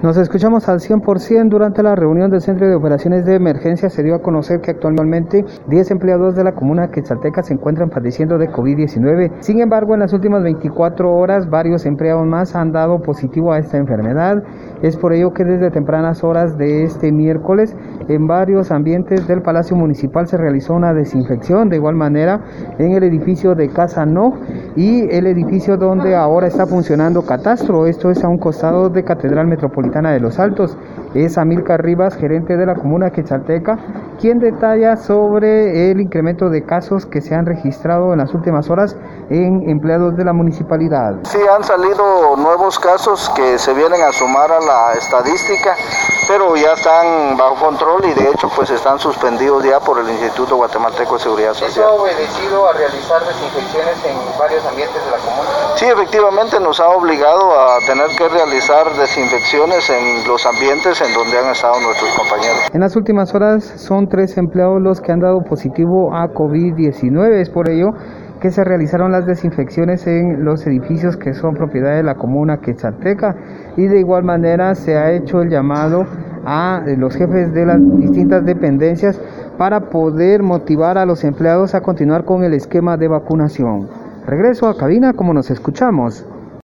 Nos escuchamos al 100% durante la reunión del Centro de Operaciones de Emergencia. Se dio a conocer que actualmente 10 empleados de la comuna Quetzalteca se encuentran padeciendo de COVID-19. Sin embargo, en las últimas 24 horas, varios empleados más han dado positivo a esta enfermedad. Es por ello que desde tempranas horas de este miércoles, en varios ambientes del Palacio Municipal se realizó una desinfección. De igual manera, en el edificio de Casa No y el edificio donde ahora está funcionando Catastro. Esto es a un costado de Catedral Metropolitana de Los Altos. Es Amilcar Rivas, gerente de la comuna Quetzalteca, quien detalla sobre el incremento de casos que se han registrado en las últimas horas en empleados de la municipalidad. Sí, han salido nuevos casos que se vienen a sumar a la estadística, pero ya están bajo control y de hecho pues están suspendidos ya por el Instituto Guatemalteco de Seguridad Social. ¿Eso ha obedecido a realizar desinfecciones en varios ambientes de la comuna? Sí, efectivamente nos ha obligado a tener que realizar desinfecciones en los ambientes en donde han estado nuestros compañeros. En las últimas horas son tres empleados los que han dado positivo a COVID-19. Es por ello que se realizaron las desinfecciones en los edificios que son propiedad de la comuna Quetzalteca y de igual manera se ha hecho el llamado a los jefes de las distintas dependencias para poder motivar a los empleados a continuar con el esquema de vacunación. Regreso a cabina como nos escuchamos.